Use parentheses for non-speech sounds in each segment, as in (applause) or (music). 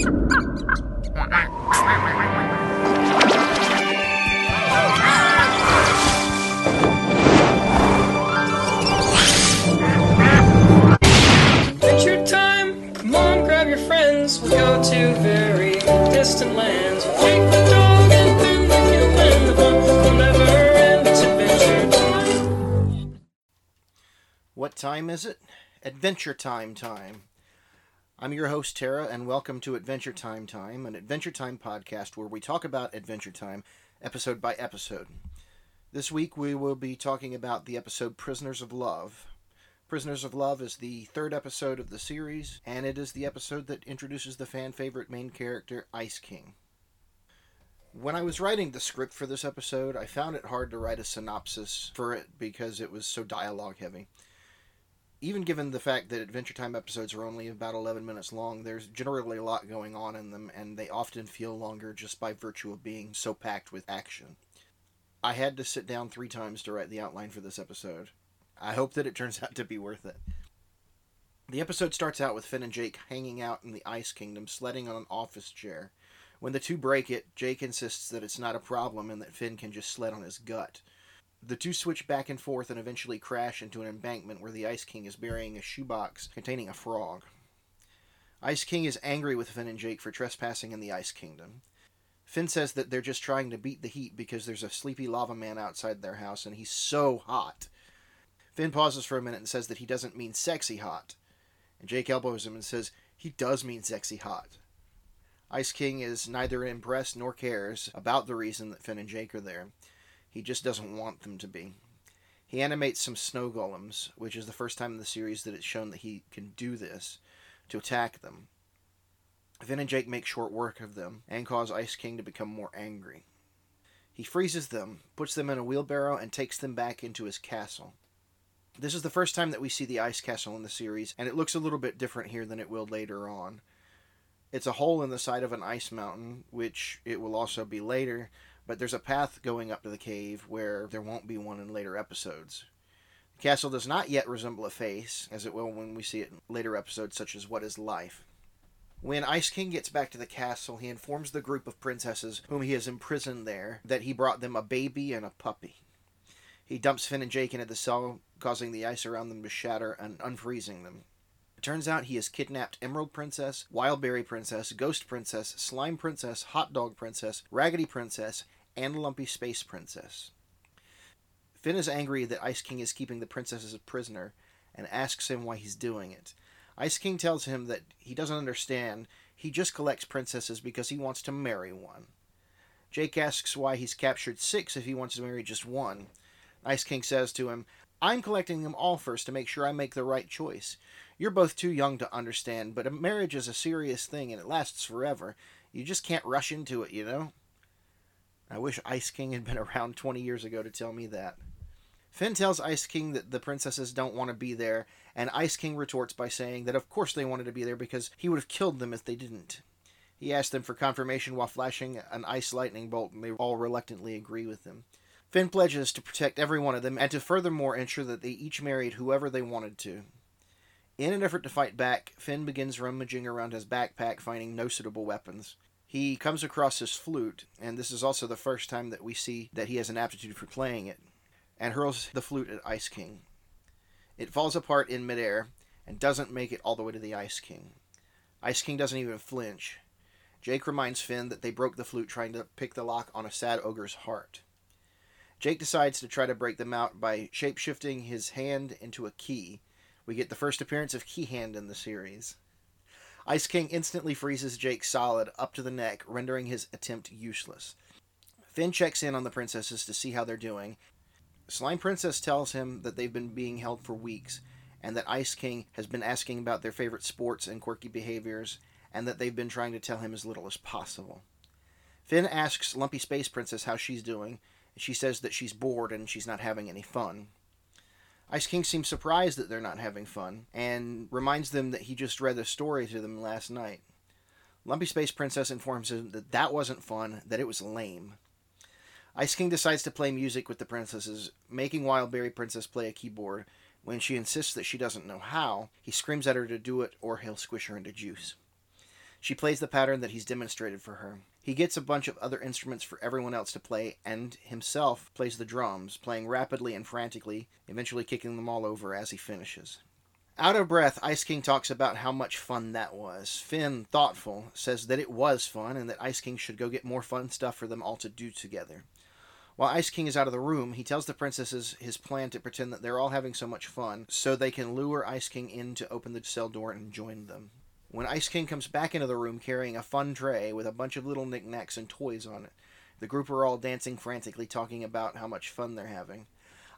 Adventure time! Come on, grab your friends. We'll go to very distant lands. We'll take the dog and then the human. The fun will never end. It's adventure time. What time is it? Adventure Time time. I'm your host, Tara, and welcome to Adventure Time Time, an Adventure Time podcast where we talk about Adventure Time episode by episode. This week we will be talking about the episode Prisoners of Love. Prisoners of Love is the third episode of the series, and it is the episode that introduces the fan favorite main character, Ice King. When I was writing the script for this episode, I found it hard to write a synopsis for it because it was so dialogue heavy even given the fact that Adventure Time episodes are only about 11 minutes long, there's generally a lot going on in them, and they often feel longer just by virtue of being so packed with action. I had to sit down three times to write the outline for this episode. I hope that it turns (laughs) out to be worth it. The episode starts out with Finn and Jake hanging out in the Ice Kingdom, sledding on an office chair. When the two break it, Jake insists that it's not a problem and that Finn can just sled on his gut. The two switch back and forth and eventually crash into an embankment where the Ice King is burying a shoebox containing a frog. Ice King is angry with Finn and Jake for trespassing in the Ice Kingdom. Finn says that they're just trying to beat the heat because there's a sleepy lava man outside their house and he's so hot. Finn pauses for a minute and says that he doesn't mean sexy hot. And Jake elbows him and says he does mean sexy hot. Ice King is neither impressed nor cares about the reason that Finn and Jake are there. He just doesn't want them to be. He animates some snow golems, which is the first time in the series that it's shown that he can do this, to attack them. Finn and Jake make short work of them and cause Ice King to become more angry. He freezes them, puts them in a wheelbarrow, and takes them back into his castle. This is the first time that we see the ice castle in the series, and it looks a little bit different here than it will later on. It's a hole in the side of an ice mountain, which it will also be later, but there's a path going up to the cave where there won't be one in later episodes. The castle does not yet resemble a face, as it will when we see it in later episodes such as What is Life. When Ice King gets back to the castle, he informs the group of princesses whom he has imprisoned there that he brought them a baby and a puppy. He dumps Finn and Jake into the cell, causing the ice around them to shatter and unfreezing them. It turns out he has kidnapped Emerald Princess, Wildberry Princess, Ghost Princess, Slime Princess, Hot Dog Princess, Raggedy Princess, and a Lumpy Space Princess. Finn is angry that Ice King is keeping the princesses a prisoner and asks him why he's doing it. Ice King tells him that he doesn't understand, he just collects princesses because he wants to marry one. Jake asks why he's captured six if he wants to marry just one. Ice King says to him, I'm collecting them all first to make sure I make the right choice. You're both too young to understand, but a marriage is a serious thing and it lasts forever. You just can't rush into it, you know? I wish Ice King had been (laughs) around 20 years ago to tell me that. Finn tells Ice King that the princesses don't want to be there, and Ice King retorts by saying that of course they wanted to be there because he would have killed them if they didn't. He asks them for confirmation while flashing an ice lightning bolt, and they all reluctantly agree with him. Finn pledges to protect every one of them and to furthermore ensure that they each married whoever they wanted to. In an effort to fight back, Finn begins rummaging around his backpack, finding no suitable weapons. He comes across his flute, and this is also the first time that we see that he has an aptitude for playing it, and hurls the flute at Ice King. It falls apart in midair and doesn't make it all the way to the Ice King. Ice King doesn't even flinch. Jake reminds Finn that they broke the flute trying to pick the lock on a sad ogre's heart. Jake decides to try to break them out by shapeshifting his hand into a key. We get the first appearance of Key Hand in the series. Ice King instantly freezes Jake solid up to the neck, rendering his attempt useless. Finn checks in on the princesses to see how they're doing. Slime Princess tells him that they've been being held for weeks, and that Ice King has been asking about their favorite sports and quirky behaviors, and that they've been trying to tell him as little as possible. Finn asks Lumpy Space Princess how she's doing, and she says that she's bored and she's not having any fun. Ice King seems surprised that they're not having fun, and reminds them that he just read the story to them last night. Lumpy Space Princess informs him that that wasn't fun, that it was lame. Ice King decides to play music with the princesses, making Wildberry Princess play a keyboard. When she insists that she doesn't know how, he screams at her to do it or he'll squish her into juice. She plays the pattern that he's demonstrated for her. He gets a bunch of other instruments for everyone else to play, and himself plays the drums, playing rapidly and frantically, eventually kicking them all over as he finishes. Out of breath, Ice King talks about how much fun that was. Finn, thoughtful, says that it was fun and that Ice King should go get more fun stuff for them all to do together. While Ice King is out of the room, he tells the princesses his plan to pretend that they're all having so much fun so they can lure Ice King in to open the cell door and join them. When Ice King comes back into the room carrying a fun tray with a bunch of little knickknacks and toys on it, the group are all dancing frantically, talking about how much fun they're having.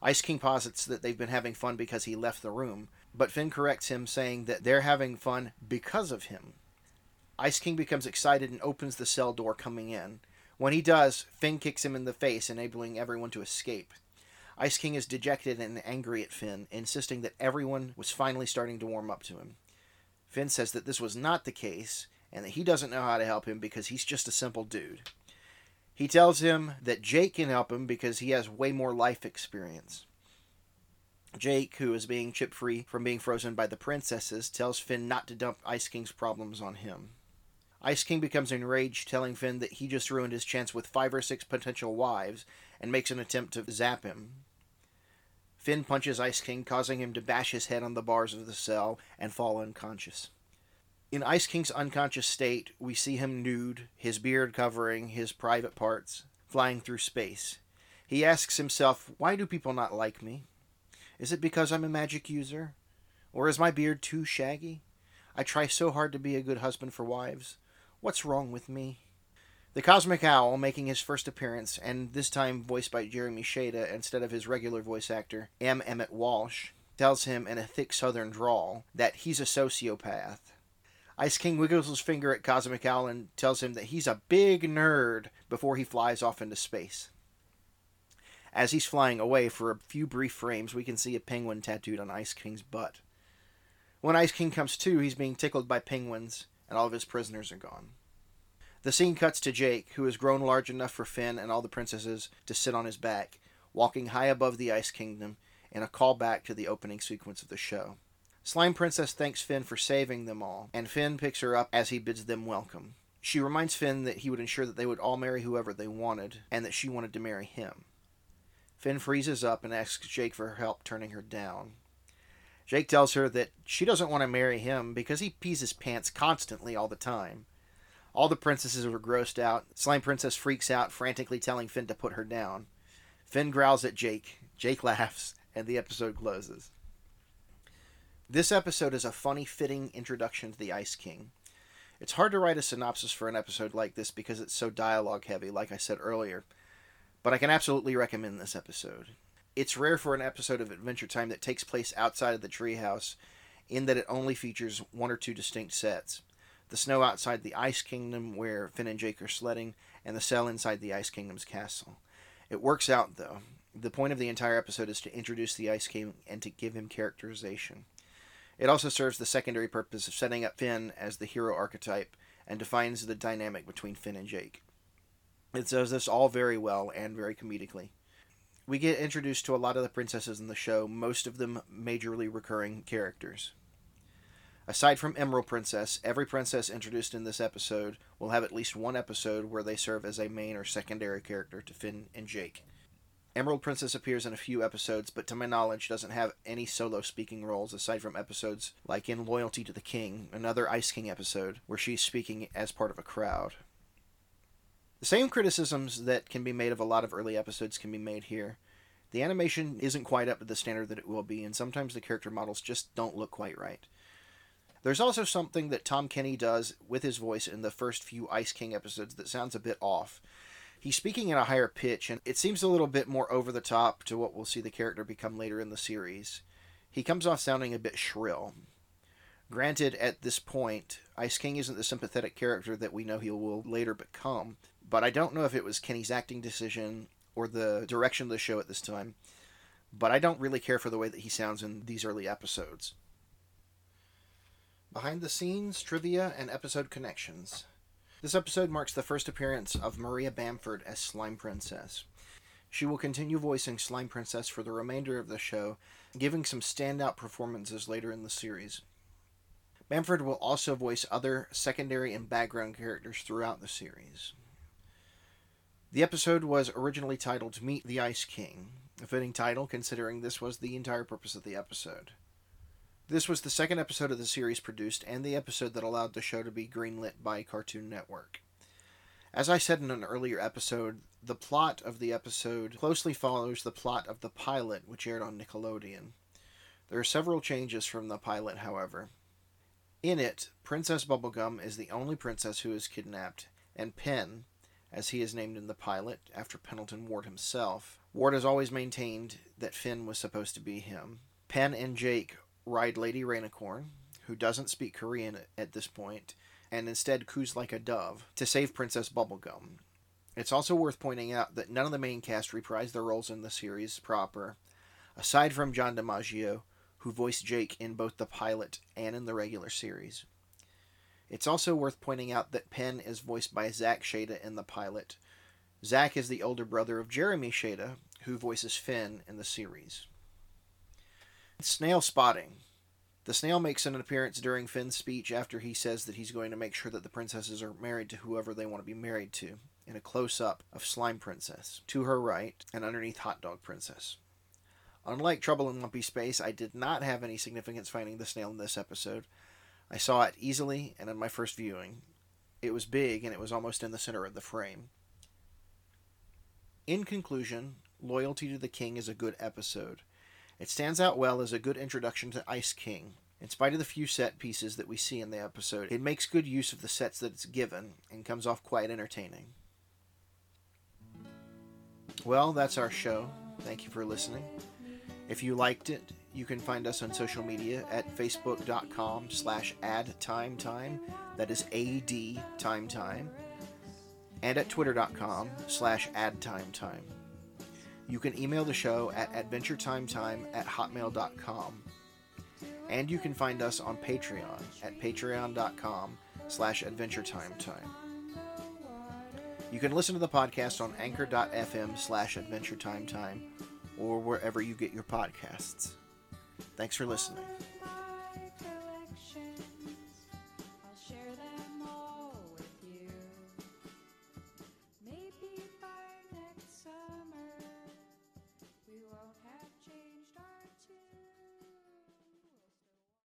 Ice King posits that they've been having fun because he left the room, but Finn corrects him, saying that they're having fun because of him. Ice King becomes excited and opens the cell door coming in. When he does, Finn kicks him in the face, enabling everyone to escape. Ice King is dejected and angry at Finn, insisting that everyone was finally starting to warm up to him. Finn says that this was not the case and that he doesn't know how to help him because he's just a simple dude. He tells him that Jake can help him because he has way more life experience. Jake, who is being chip free from being frozen by the princesses, tells Finn not to dump Ice King's problems on him. Ice King becomes enraged, telling Finn that he just ruined his chance with five or six potential wives and makes an attempt to zap him. Finn punches Ice King, causing him to bash his head on the bars of the cell and fall unconscious. In Ice King's unconscious state, we see him nude, his beard covering his private parts, flying through space. He asks himself, Why do people not like me? Is it because I'm a magic user? Or is my beard too shaggy? I try so hard to be a good husband for wives. What's wrong with me? The Cosmic Owl making his first appearance, and this time voiced by Jeremy Shada instead of his regular voice actor, M. Emmet Walsh, tells him in a thick southern drawl that he's a sociopath. Ice King wiggles his finger at Cosmic Owl and tells him that he's a big nerd before he flies off into space. As he's flying away for a few brief frames, we can see a penguin tattooed on Ice King's butt. When Ice King comes to, he's being tickled by penguins, and all of his prisoners are gone. The scene cuts to Jake, who has grown large enough for Finn and all the princesses to sit on his back, walking high above the Ice Kingdom in a callback to the opening sequence of the show. Slime Princess thanks Finn for saving them all, and Finn picks her up as he bids them welcome. She reminds Finn that he would ensure that they would all marry whoever they wanted, and that she wanted to marry him. Finn freezes up and asks Jake for help turning her down. Jake tells her that she doesn't want to marry him because he pees his pants constantly all the time. All the princesses were grossed out. Slime Princess freaks out, frantically telling Finn to put her down. Finn growls at Jake. Jake (laughs) laughs, and the episode closes. This episode is a funny, fitting introduction to the Ice King. It's hard to write a synopsis for an episode like this because it's so dialogue heavy, like I said earlier, but I can absolutely recommend this episode. It's rare for an episode of Adventure Time that takes place outside of the treehouse, in that it only features one or two distinct sets the snow outside the Ice Kingdom where Finn and Jake are sledding, and the cell inside the Ice Kingdom's castle. It works out, though. The point of the entire episode is to introduce the Ice King and to give him characterization. It also serves the secondary purpose of setting up Finn as the hero archetype and defines the dynamic between Finn and Jake. It does this all very well and very comedically. We get introduced to a lot of the princesses in the show, most of them majorly recurring characters. Aside from Emerald Princess, every princess introduced in this episode will have at least one episode where they serve as a main or secondary character to Finn and Jake. Emerald Princess appears in a few episodes, but to my knowledge doesn't have any solo speaking roles aside from episodes like in Loyalty to the King, another Ice King episode, where she's speaking as part of a crowd. The same criticisms that can be made of a lot of early episodes can be made here. The animation isn't quite up to the standard that it will be, and sometimes the character models just don't look quite right. There's also something that Tom Kenny does with his voice in the first few Ice King episodes that sounds a bit off. He's speaking in a higher pitch, and it seems a little bit more over the top to what we'll see the character become later in the series. He comes off sounding a bit shrill. Granted, at this point, Ice King isn't the sympathetic character that we know he will later become, but I don't know if it was Kenny's acting decision or the direction of the show at this time. But I don't really care for the way that he sounds in these early episodes. Behind the scenes, trivia, and episode connections. This episode marks the first appearance of Maria Bamford as Slime Princess. She will continue voicing Slime Princess for the remainder of the show, giving some standout performances later in the series. Bamford will also voice other secondary and background characters throughout the series. The episode was originally titled Meet the Ice King, a fitting title considering this was the entire purpose of the episode. This was the second episode of the series produced and the episode that allowed the show to be greenlit by Cartoon Network. As I said in an earlier episode, the plot of the episode closely follows the plot of the pilot, which aired on Nickelodeon. There are several changes from the pilot, however. In it, Princess Bubblegum is the only princess who is kidnapped, and Pen, as he is named in the pilot after Pendleton Ward himself, Ward has always maintained that Finn was supposed to be him. Pen and Jake ride Lady Rainicorn, who doesn't speak Korean at this point, and instead coos like a dove, to save Princess Bubblegum. It's also worth pointing out that none of the main cast reprised their roles in the series proper, aside from John DiMaggio, who voiced Jake in both the pilot and in the regular series. It's also worth pointing out that Pen is voiced by Zach Shada in the pilot. Zach is the older brother of Jeremy Shada, who voices Finn in the series. Snail spotting. The snail makes an appearance during Finn's speech after he says that he's going to make sure that the princesses are married to whoever they want to be married to, in a close up of Slime Princess, to her right, and underneath Hot Dog Princess. Unlike Trouble in Lumpy Space, I did not have any significance finding the snail in this episode. I saw it easily and in my first viewing. It was big and it was almost in the center of the frame. In conclusion, Loyalty to the King is a good episode. It stands out well as a good introduction to Ice King. In spite of the few set pieces that we see in the episode, it makes good use of the sets that it's given and comes off quite entertaining. Well, that's our show. Thank you for listening. If you liked it, you can find us on social media at facebook.com slash adtimetime, that is A-D time time, and at twitter.com slash adtimetime. You can email the show at adventuretimetime at hotmail.com. And you can find us on Patreon at patreon.com slash adventuretimetime. You can listen to the podcast on anchor.fm slash adventuretimetime or wherever you get your podcasts. Thanks for listening.